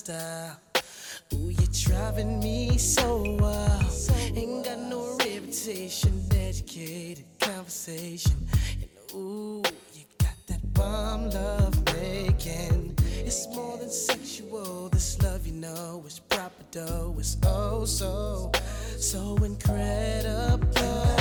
style. Ooh, you're driving me so wild. Ain't got no reputation, educated conversation. And ooh, you got that bomb love making. It's more than sexual. This love, you know, is proper though. It's oh so, so incredible.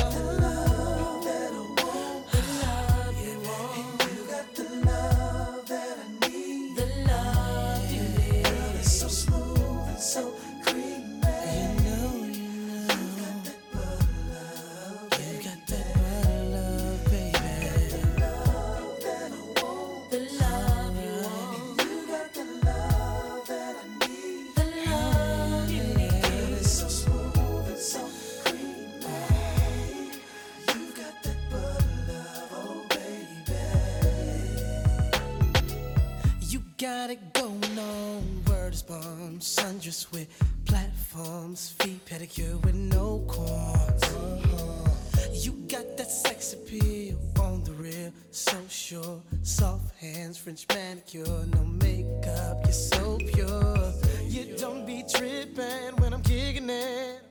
With no corns. Uh-huh. You got that sex appeal on the real. So sure. Soft hands, French manicure. No makeup. You're so pure. You don't be tripping when I'm kicking it.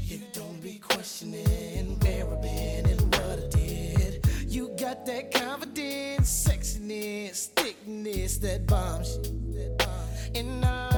You don't be questioning where I've been and what I did. You got that confidence, sexiness, thickness, that bomb shit. That bomb. And I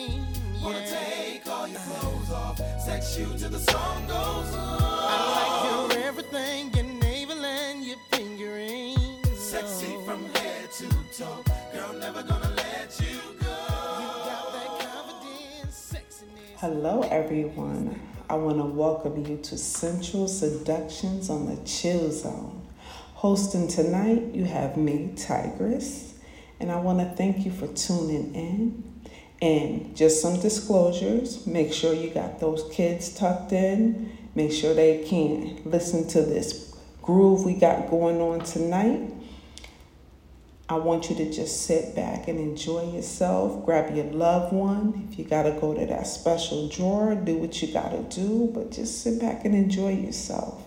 your name. Wanna take all your clothes off, sex you till the song goes on. I like your everything, your navel and your fingering. Sexy from head to toe, girl, never gonna let you go. You got that confidence, sexiness. Hello, everyone. I want to welcome you to Central Seductions on the Chill Zone. Hosting tonight, you have me, Tigress, and I want to thank you for tuning in. And just some disclosures make sure you got those kids tucked in, make sure they can listen to this groove we got going on tonight. I want you to just sit back and enjoy yourself. Grab your loved one. If you got to go to that special drawer, do what you got to do, but just sit back and enjoy yourself.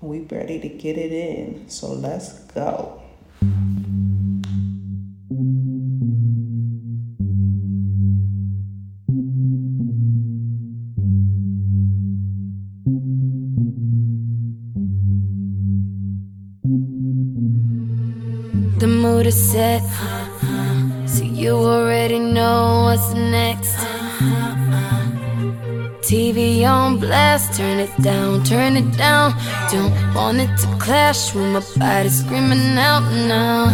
We're ready to get it in, so let's go. Is set. So you already know what's next. TV on blast, turn it down, turn it down. Don't want it to clash with my body screaming out now.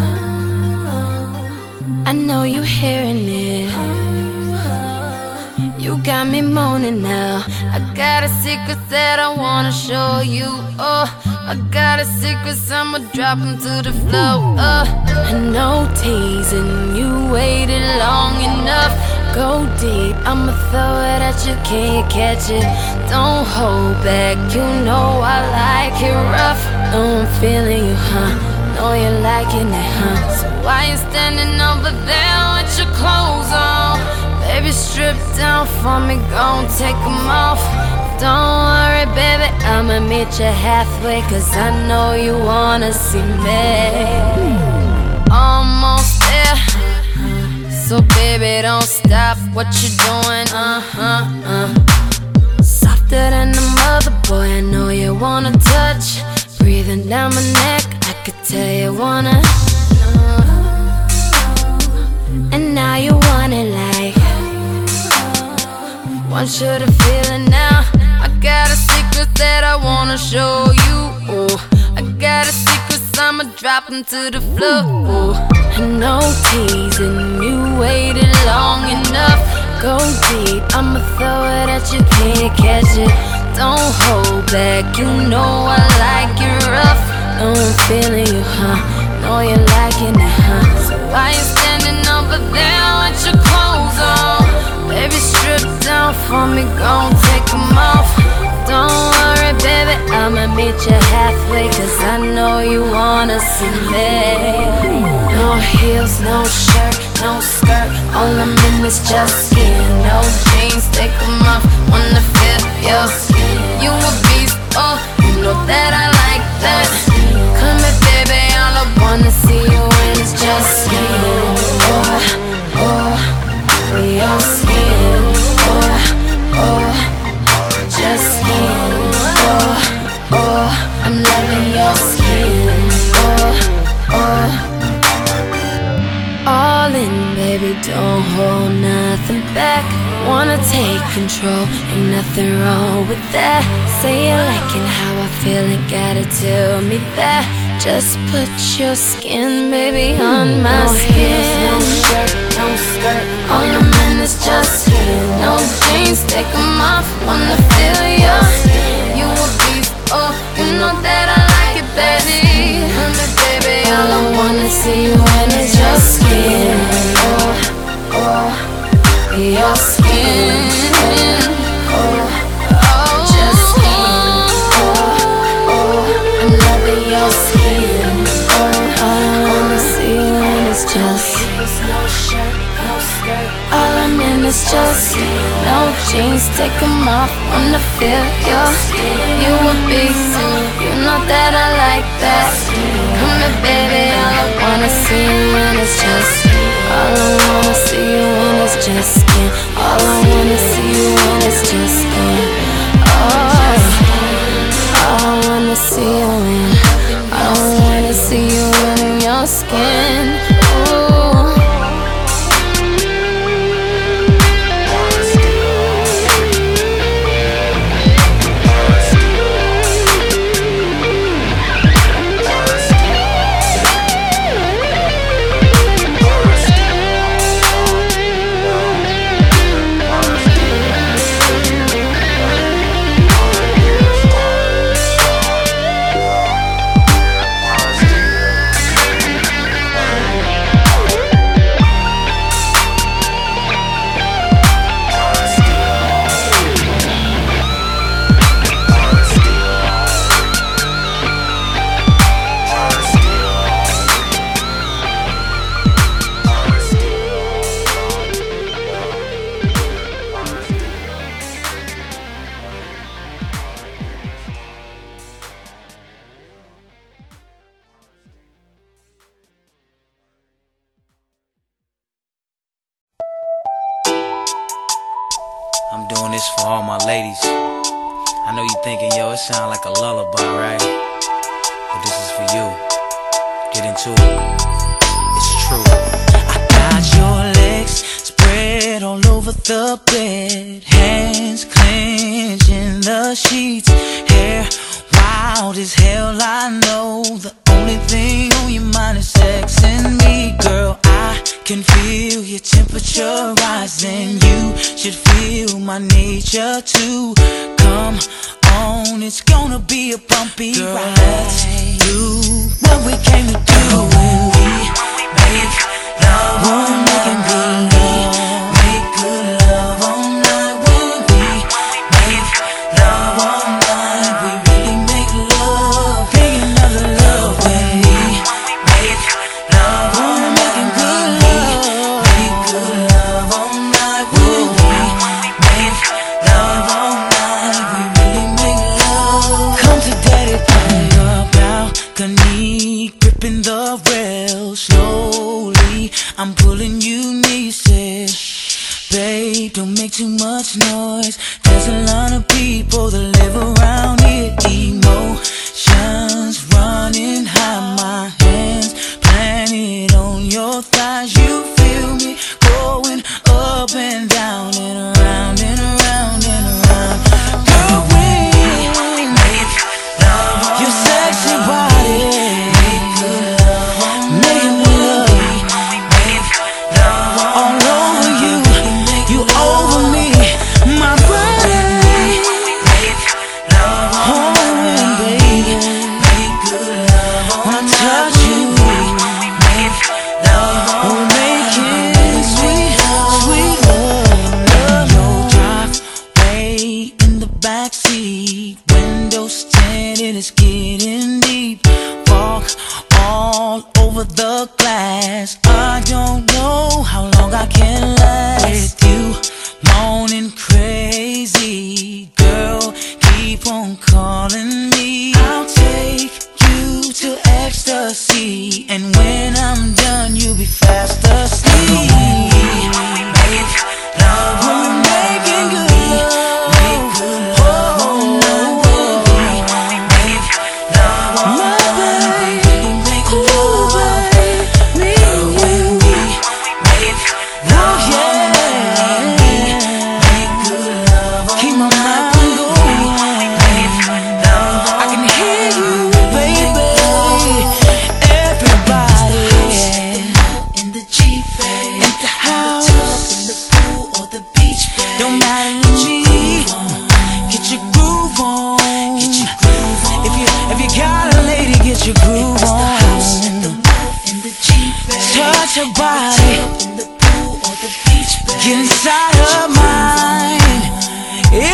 I know you're hearing it. You You got me moaning now. I got a secret that I wanna show you. Oh, I got a secret, I'ma drop them to the floor. Oh, and no teasing, you waited long enough. Go deep, I'ma throw it at you, can't catch it. Don't hold back, you know I like it rough. Know I'm feeling you, huh? Know you're liking it, huh? So why you standing over there with your clothes on? Baby, strip down for me, gon' take them off. Don't worry, baby, I'ma meet you halfway, cause I know you wanna see me. Almost there. So, baby, don't stop what you're doing, uh huh, uh. Softer than a mother, boy, I know you wanna touch. Breathing down my neck, I could tell you wanna. And now you want it like. Want you to feel it. That I wanna show you. I got a secret, I'ma drop them to the floor. No teasing, you waited long enough. Go deep, I'ma throw it at you, can't catch it. Don't hold back, you know I like it rough. Know I'm feeling you, huh? Know you're liking it, huh? So why you standing over there with your clothes on? Baby, strip down for me, gon' take them off. Don't worry, baby, I'ma meet you halfway, cause I know you wanna see me. No heels, no shirt, no skirt, all I'm in is just skin. No jeans, take them off, wanna feel your skin. You a beast, oh, you know that I like that. Come here, baby, all I wanna see you in is just skin. Oh, oh, your skin. Oh, oh, just skin. Oh, oh, I'm loving your skin. Oh, oh. All in, baby, don't hold nothing back. Wanna take control, ain't nothing wrong with that. Say you liking how I feel and gotta tell me that. Just put your skin, baby, on mm, my no skin. Heels, no shirt, no skirt. All I'm in is just skin. No jeans, take them off. Wanna feel your skin. You a beast, oh, you know that I like it, baby. Honey, baby, all I wanna see you in is your skin. Oh, oh, your skin. All I'm just no jeans. Take 'em off, wanna feel your. You a beast, you know that I like that. Come here, baby, I wanna see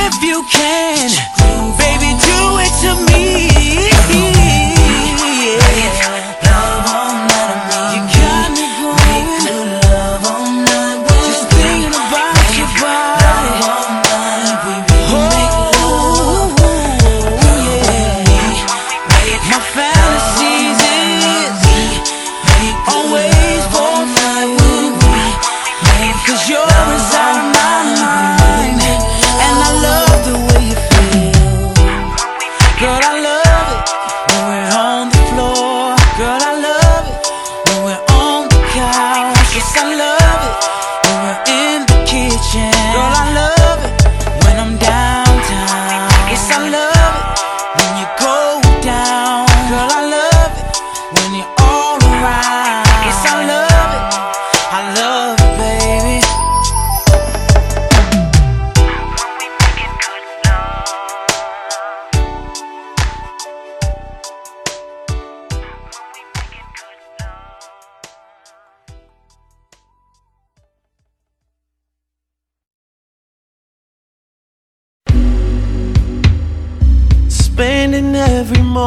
if you can, baby, do it to me.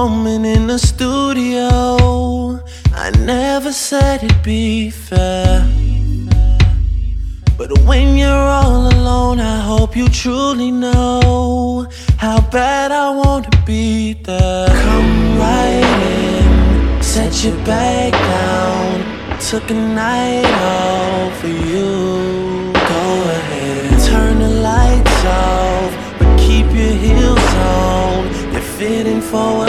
moment in the studio. I never said it'd be fair. But when you're all alone, I hope you truly know how bad I want to be there. Come right in, set your back down. Took a night off for you. Go ahead, turn the lights off, but keep your heels on. You're fitting for a.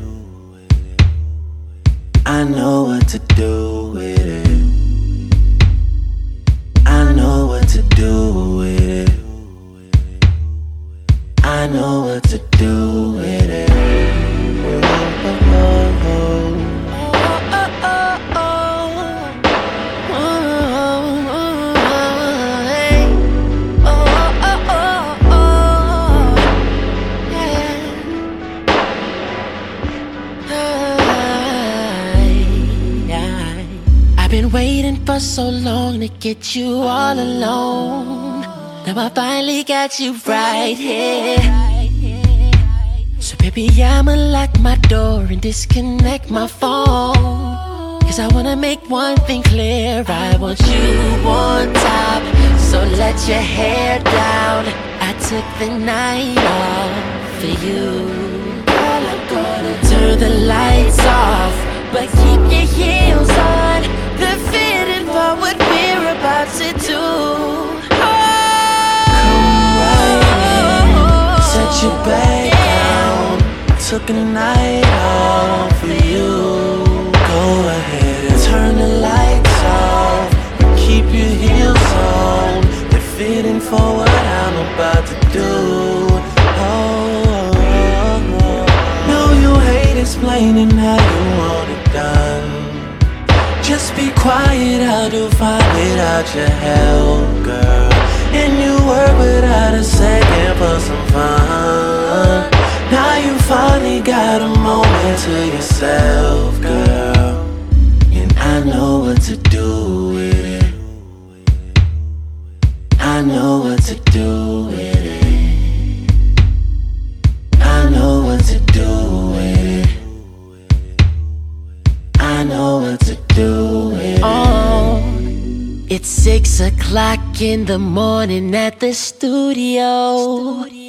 do with it. I know what to do with it. I know what to do with it. For so long to get you all alone. Now I finally got you right here. So baby, I'ma lock my door and disconnect my phone. Cause I wanna make one thing clear. I want you on top. So let your hair down. I took the night off for you. Girl, I'm gonna turn the lights off. But keep your heels on. What we're about to do. Set your back down. Took a night off for you. Go ahead and turn the lights off. Keep your heels on. They're fitting for what I'm about to do. Oh, oh, oh. No, you hate explaining how you want it done. Be quiet, I'll do fine without your help, girl. And you work without a second for some fun. Now you finally got a moment to yourself, girl. And I know what to do with it. I know what to do with it. It's six o'clock in the morning at the studio. I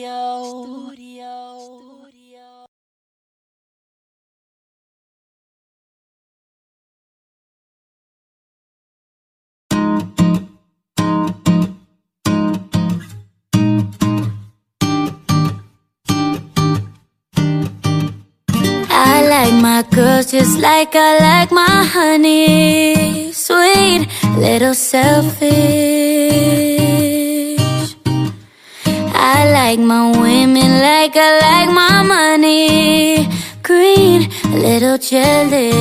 girls just like I like my honey. Sweet, little selfish. I like my women like I like my money. Green, little jealous.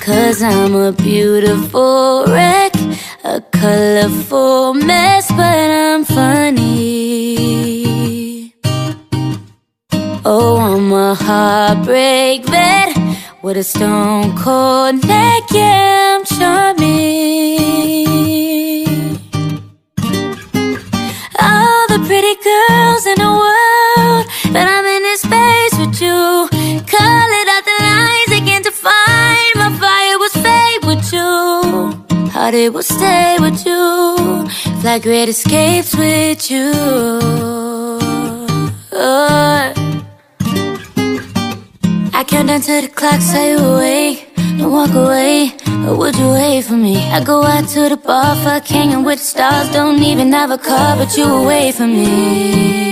Cause I'm a beautiful wreck, a colorful mess, but I'm funny. Oh, I'm a heartbreak vet with a stone cold neck. Yeah, I'm charming. All the pretty girls in the world, but I'm in this space with you. Call it out the lines again to find my fire was fade with you. Heart it will stay with you. Fly great escapes with you. Oh. I count down to the clock, say you awake. Don't walk away, or would you wait for me? I go out to the bar, fuck hanging with the stars. Don't even have a car, but you away from me.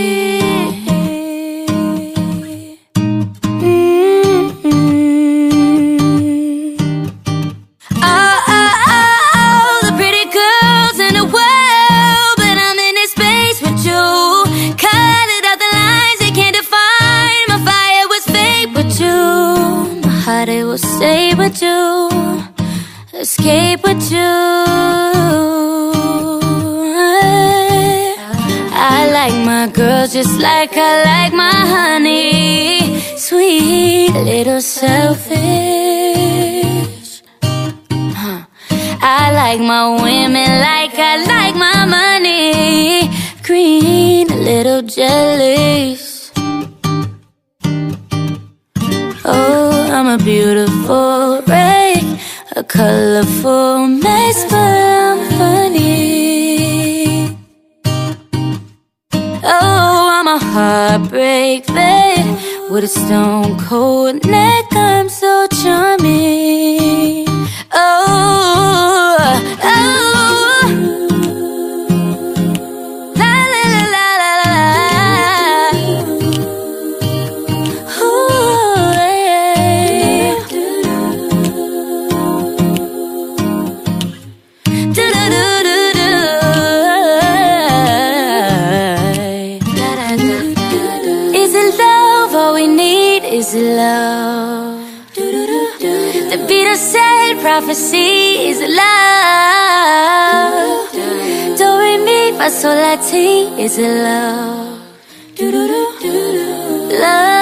Heartbreak vet with a stone cold neck. I'm so charming. Oh, prophecy is love. Do re mi fa sol la ti is love. Love.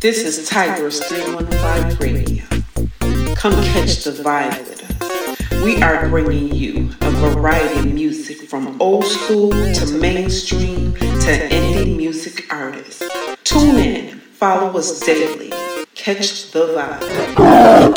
This is Tigers 315 Radio. Come catch the vibe with us. We are bringing you a variety of music from old school to mainstream to indie music artists. Tune in, follow us daily, catch the vibe.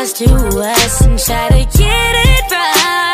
Just to us and try to get it right.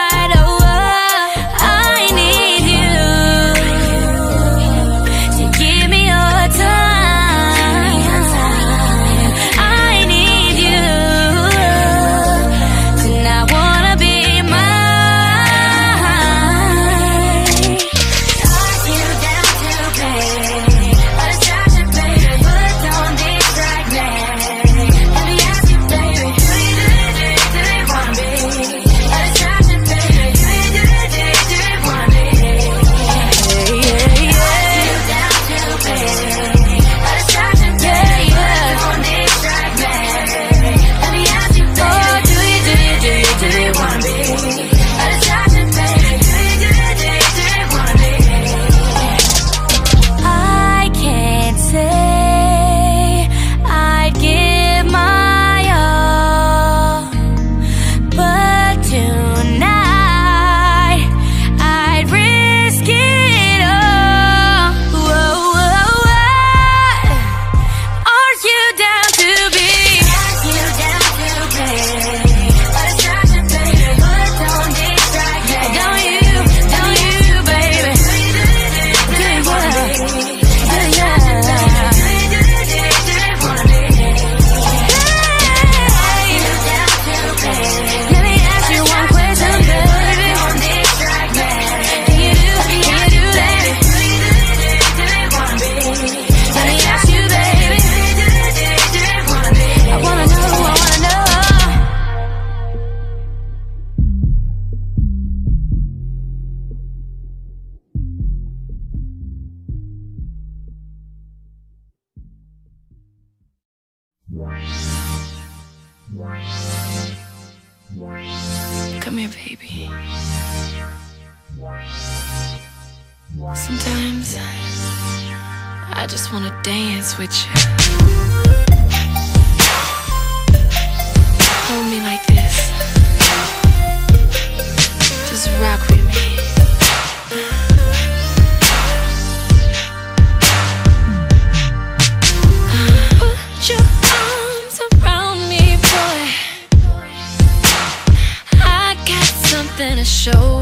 show.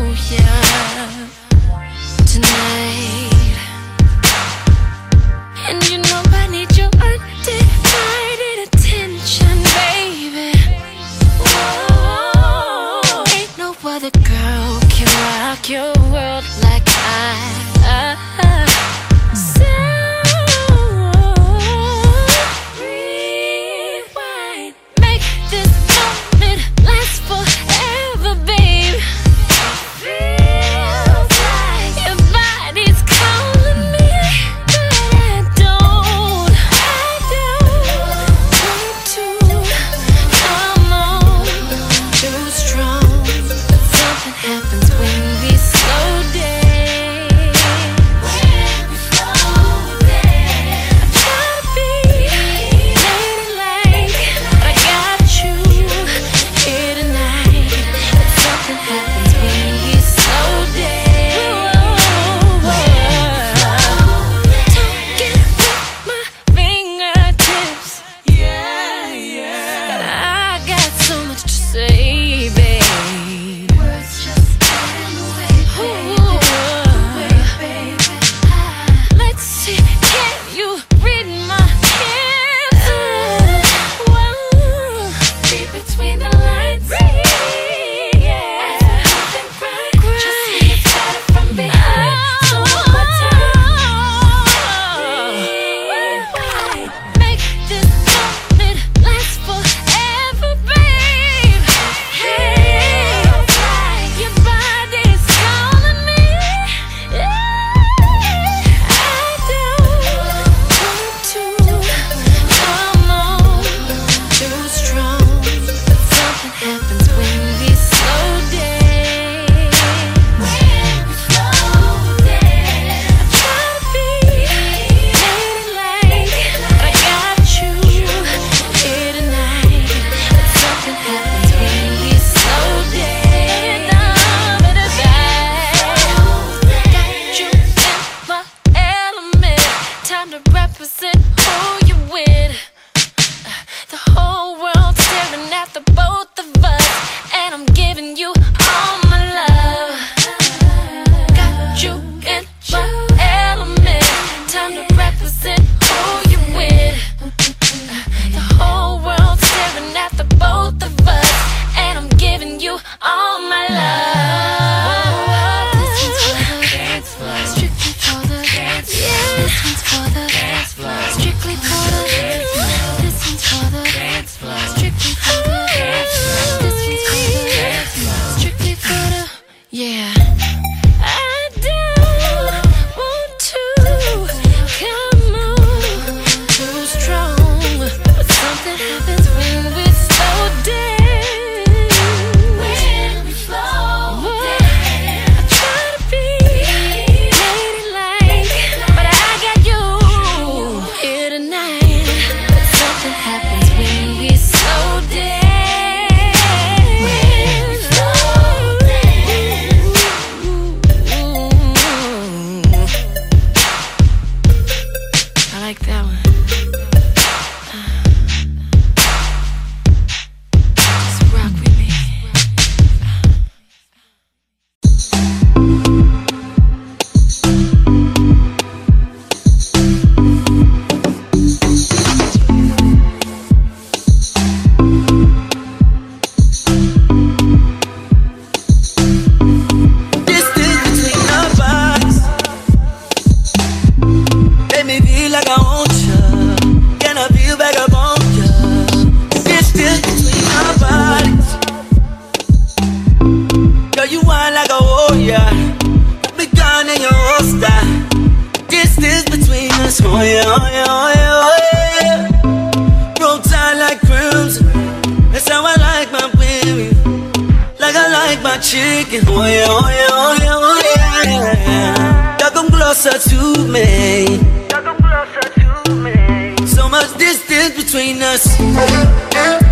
chicken. Oh yeah, oh yeah, oh yeah, oh yeah. Y'all come closer to me. Y'all come closer to me. So much distance between us.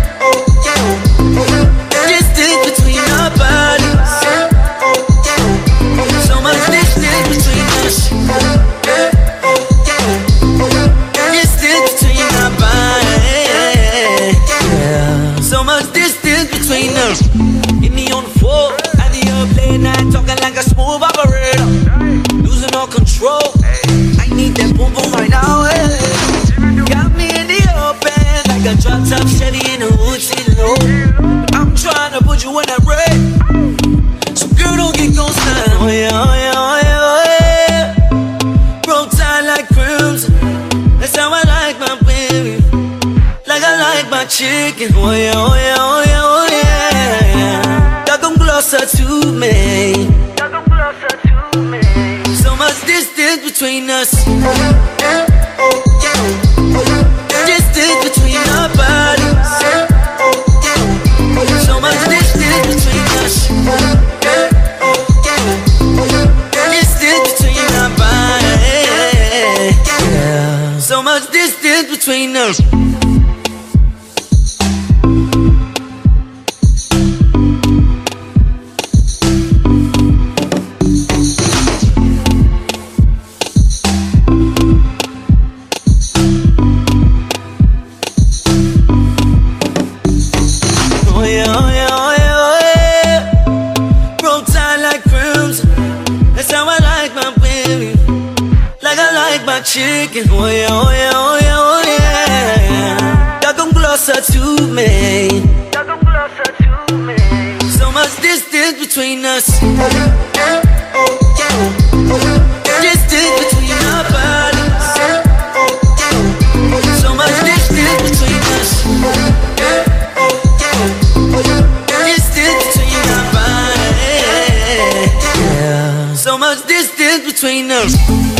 Got me in the open like a drop top Chevy in hood. I'm trying to put you in a red. so girl don't get ghosted. Oh yeah, oh yeah, oh yeah, oh yeah. Broke like. That's how I like my baby, like I like my chicken. Oh yeah, oh yeah, oh yeah, oh yeah. Closer to me. between us. distance between us.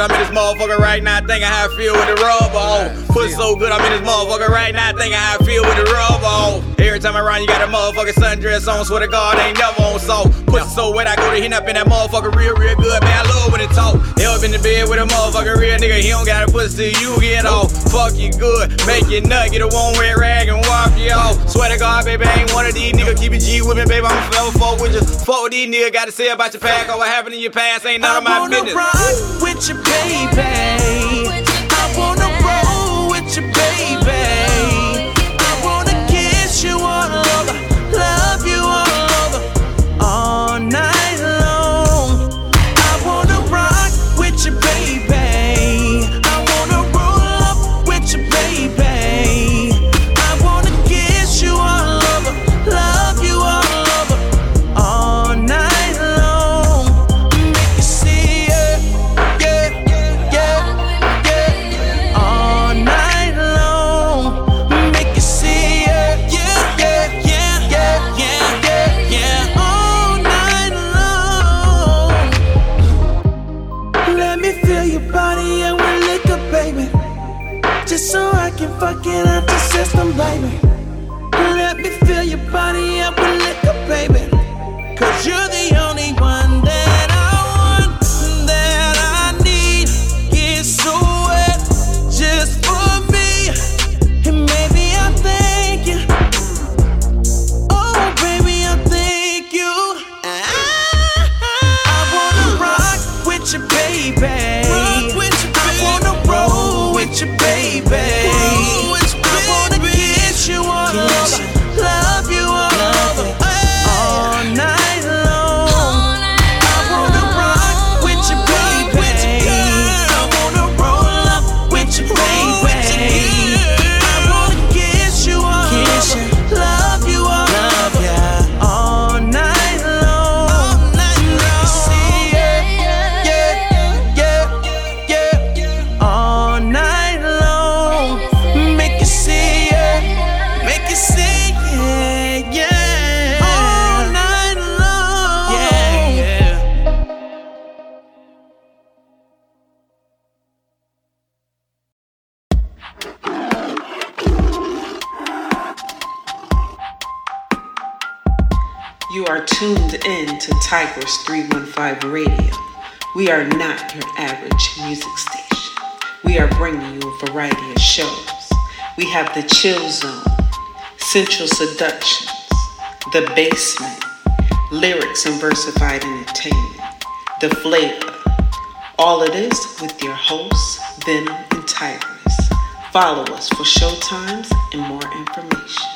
Good, I'm in this motherfucker right now, thinking how I feel with the rub on. Pussy so good, I'm in this motherfucker right now, thinking how I feel with the rub on. Every time I run, you got a motherfucking sundress on, swear to God, ain't never on so. Pussy so wet, I go to hit up in that motherfucker real, real good, love when it talk. Hell in the bed with a motherfucker real nigga, he don't got a pussy you get off. Fuck you good, make you nut, get a one wet rag and wipe you off. Swear to God, baby, I ain't one of these niggas. Keep it G with me, baby, I'm forever fuck with you. Fuck with these niggas, gotta say about your past, or what happened in your past ain't none of my business. rock with you, baby. Tigers 315 Radio. We are not your average music station. We are bringing you a variety of shows. We have the Chill Zone, Central Seductions, The Basement, Lyrics and Versified Entertainment, The Flavor. All of this with your hosts, Venom and Tigress. Follow us for showtimes and more information.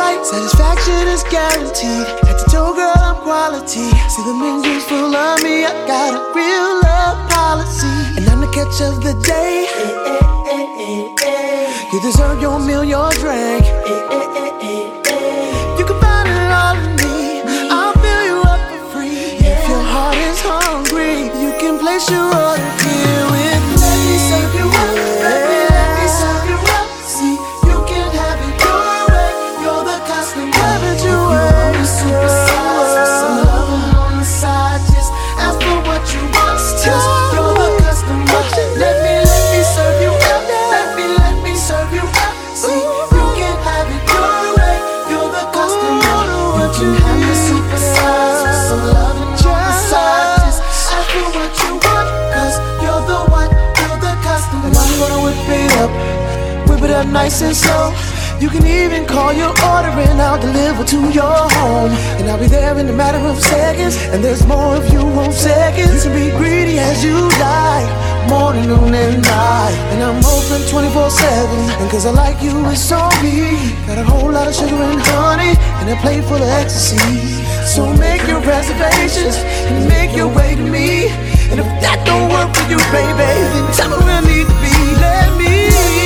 right, satisfaction is guaranteed. Head to toe, girl, I'm quality. See the menus full of me, I got a real love policy. And I'm the catch of the day. You deserve your meal, your drink. You can find it all in me. I'll fill you up for free. If your heart is hungry, you can place your order. nice and so You can even call your order and I'll deliver to your home. And I'll be there in a matter of seconds. And there's more of you on seconds. You can be greedy as you like, morning, noon, and night. And I'm open 24 7. And cause I like you, it's on me. Got a whole lot of sugar and honey and a plate full of ecstasy. So make your reservations and make your way to me. And if that don't work for you, baby, then tell me where I need to be. Let me.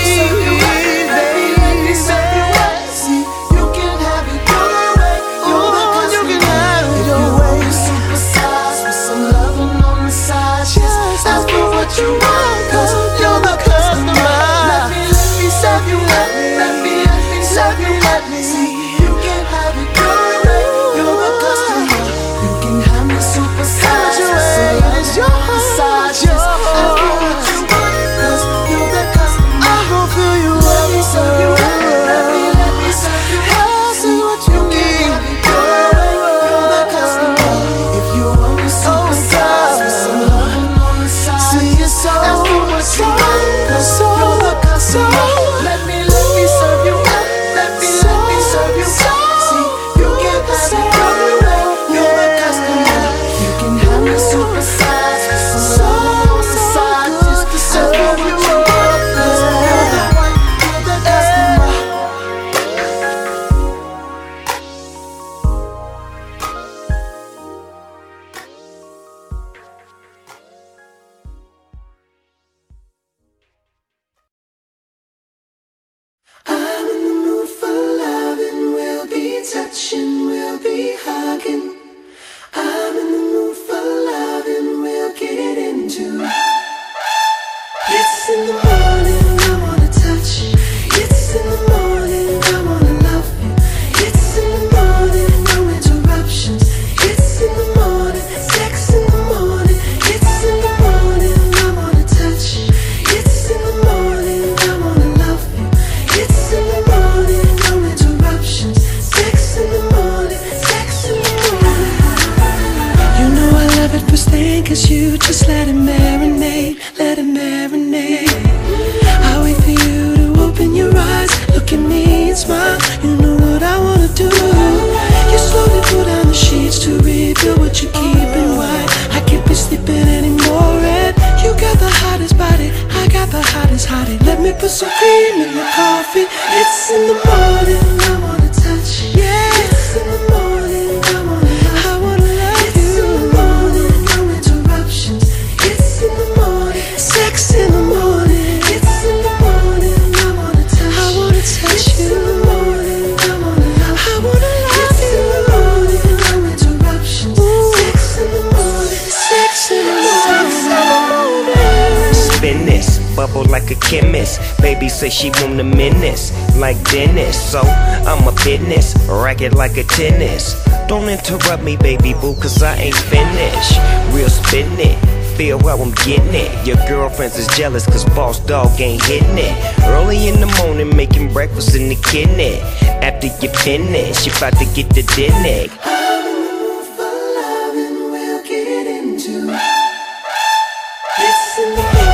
dog ain't hitting it. Early in the morning, making breakfast in the kitchen. After you finish, you about to get the dinner.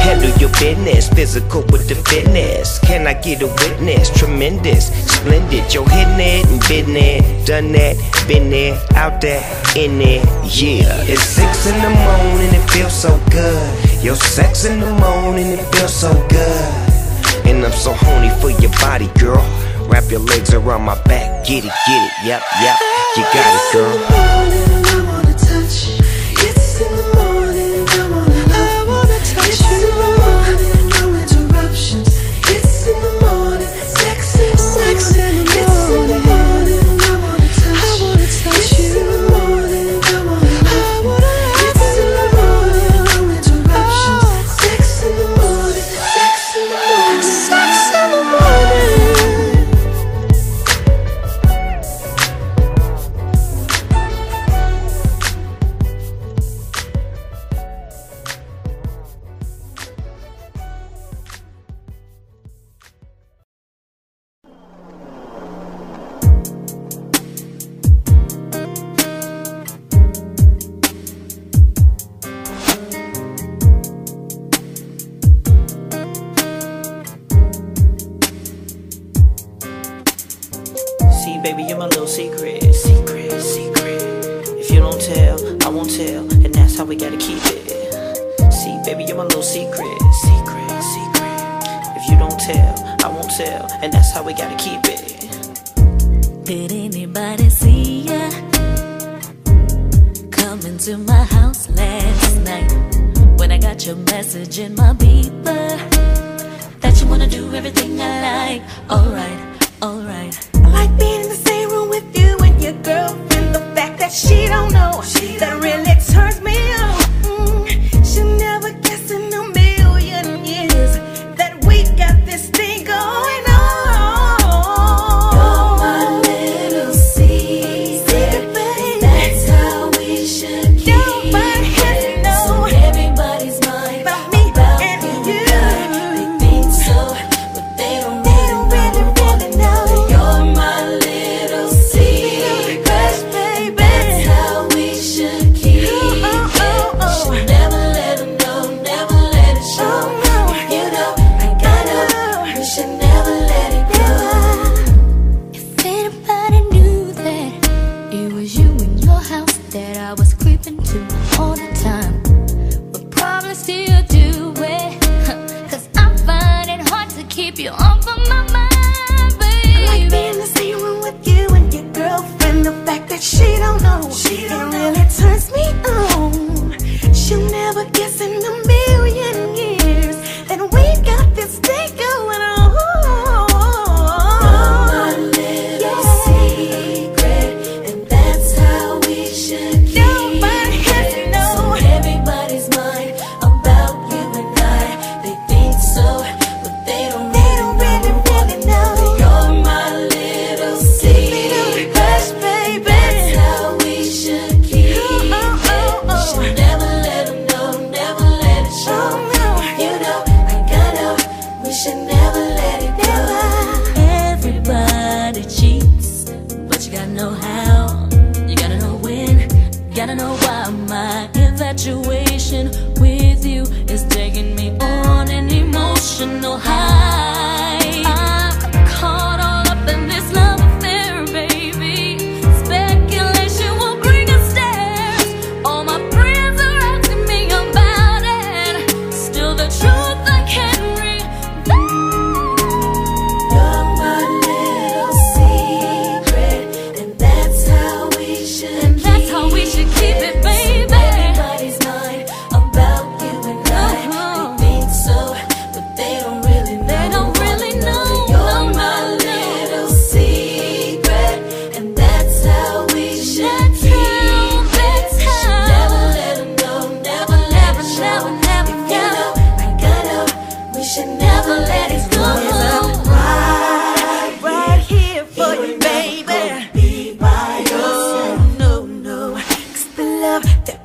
Handle your business, physical with the fitness. Can I get a witness? Tremendous, splendid. Yo, hitting it and been it, done that, been there, out there, in there. Yeah, it's six in the morning, it feels so good. Your sex in the morning, it feels so good. And I'm so horny for your body, girl. Wrap your legs around my back, get it, get it, yep, yep. You got it, girl.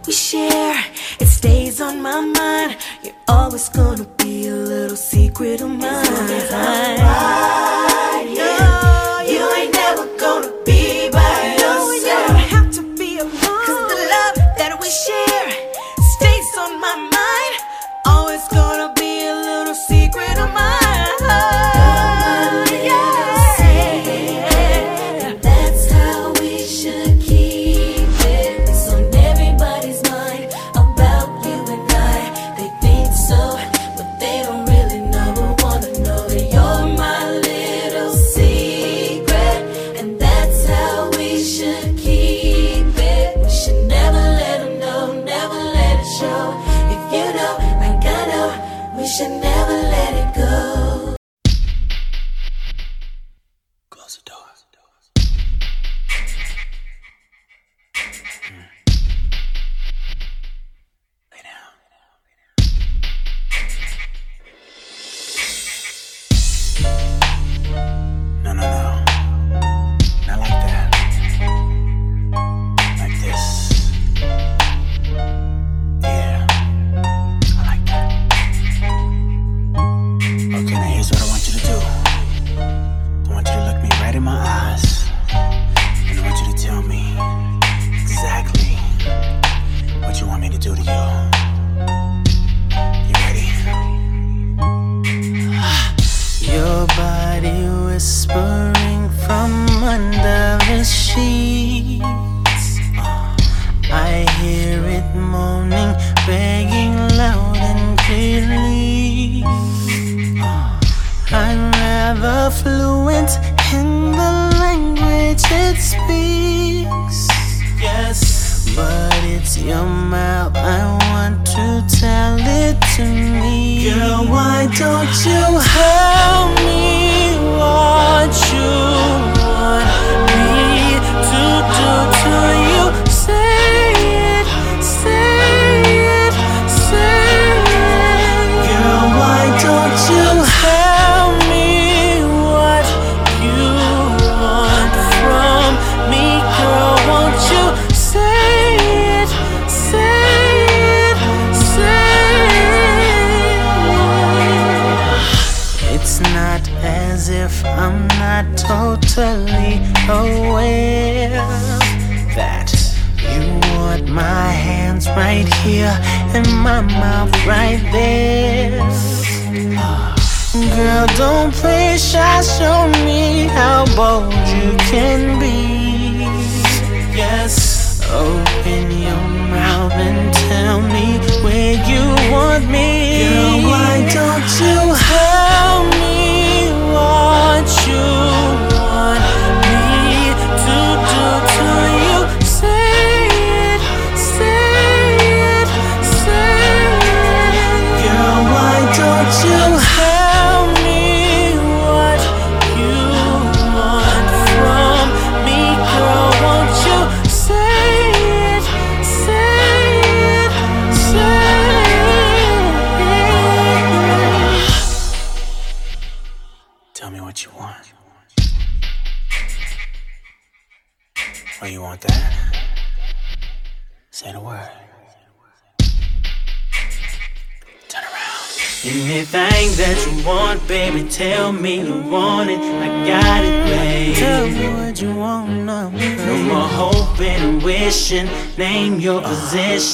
we share, it stays on my mind. You're always gonna be a little secret of mine.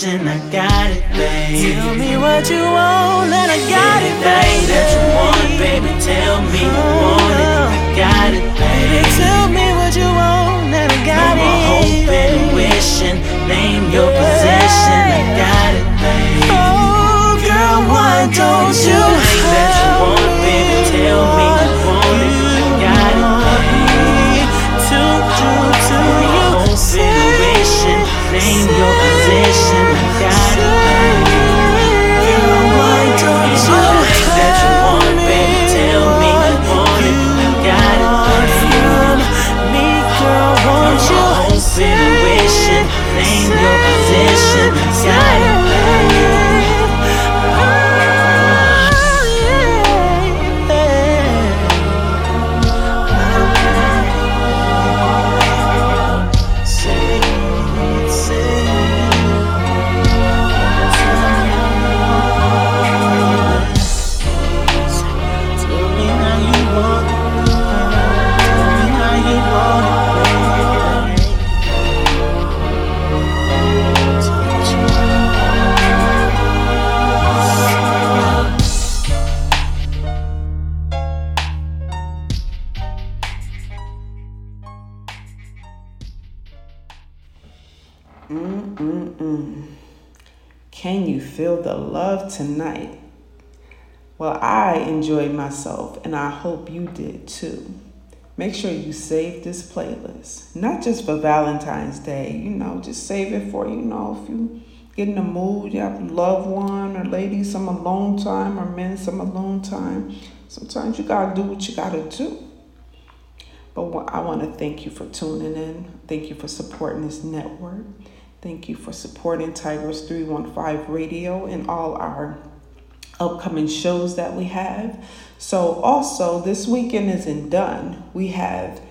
Position. Hope you did too. Make sure you save this playlist, not just for Valentine's Day, you know, just save it for, you know, if you get in the mood, you have a loved one or lady, some alone time, or men, some alone time. Sometimes you gotta do what you gotta do. But I want to thank you for tuning in. Thank you for supporting this network. Thank you for supporting Tigers 315 Radio and all our upcoming shows that we have. So, also, this weekend isn't done. We have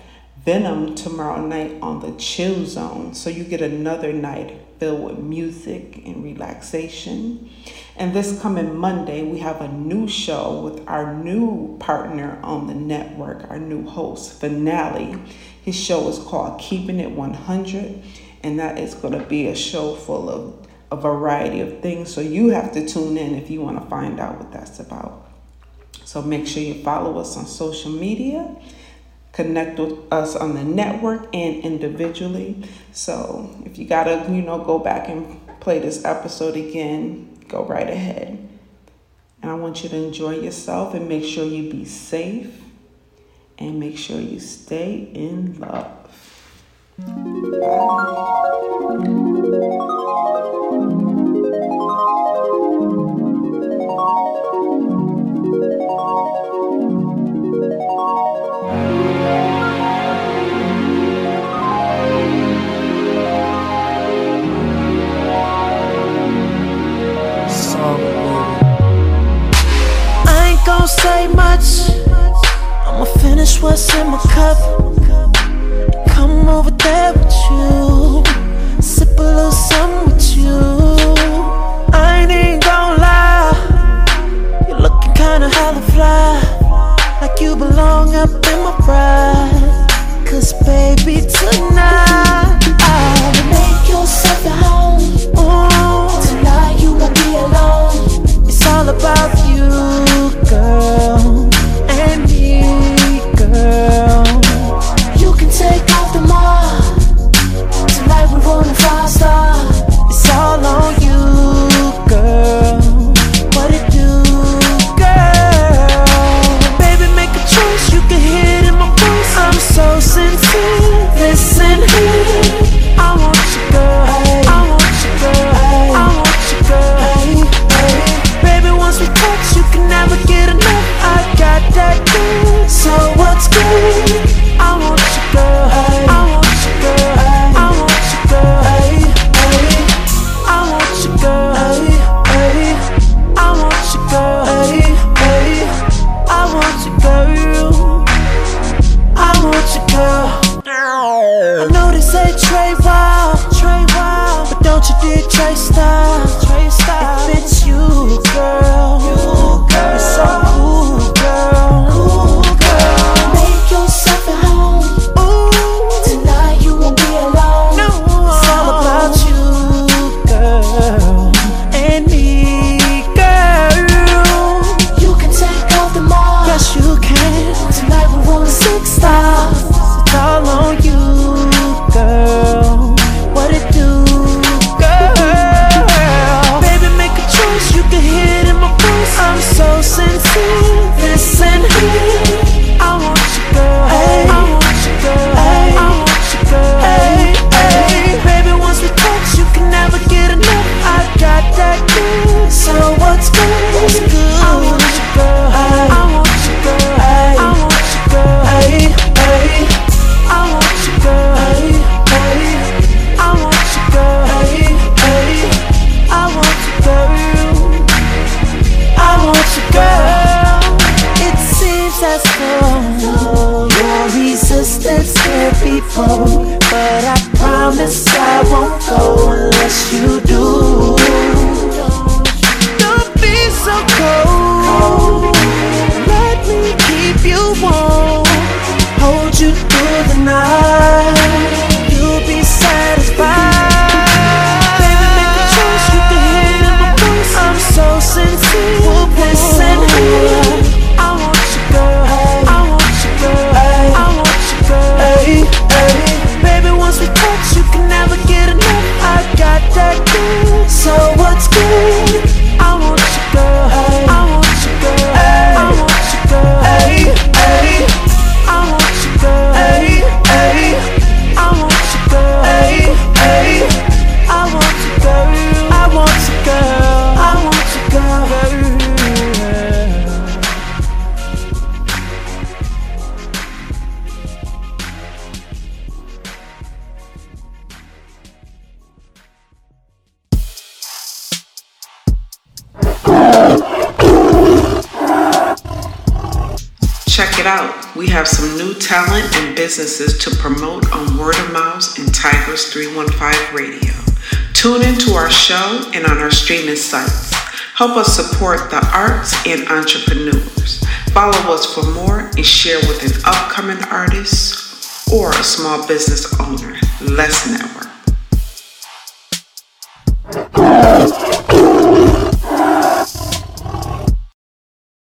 Venom tomorrow night on the Chill Zone. So, you get another night filled with music and relaxation. And this coming Monday, we have a new show with our new partner on the network, our new host, Finale. His show is called Keeping It 100, and that is going to be a show full of a variety of things. So you have to tune in if you want to find out what that's about. So make sure you follow us on social media, connect with us on the network and individually. So if you gotta, you know, go back and play this episode again, go right ahead. And I want you to enjoy yourself and make sure you be safe and make sure you stay in love. Song, Gon' say much. I'ma finish what's in my cup. Come over there with you. Sip a little something with you. I ain't even gon' lie. You're looking kinda hella fly. Like you belong up in my ride. Cause baby, tonight I'll make yourself at home. Ooh. Tonight you won't be alone. It's all about Help us support the arts and entrepreneurs. Follow us for more and share with an upcoming artist or a small business owner. Let's know.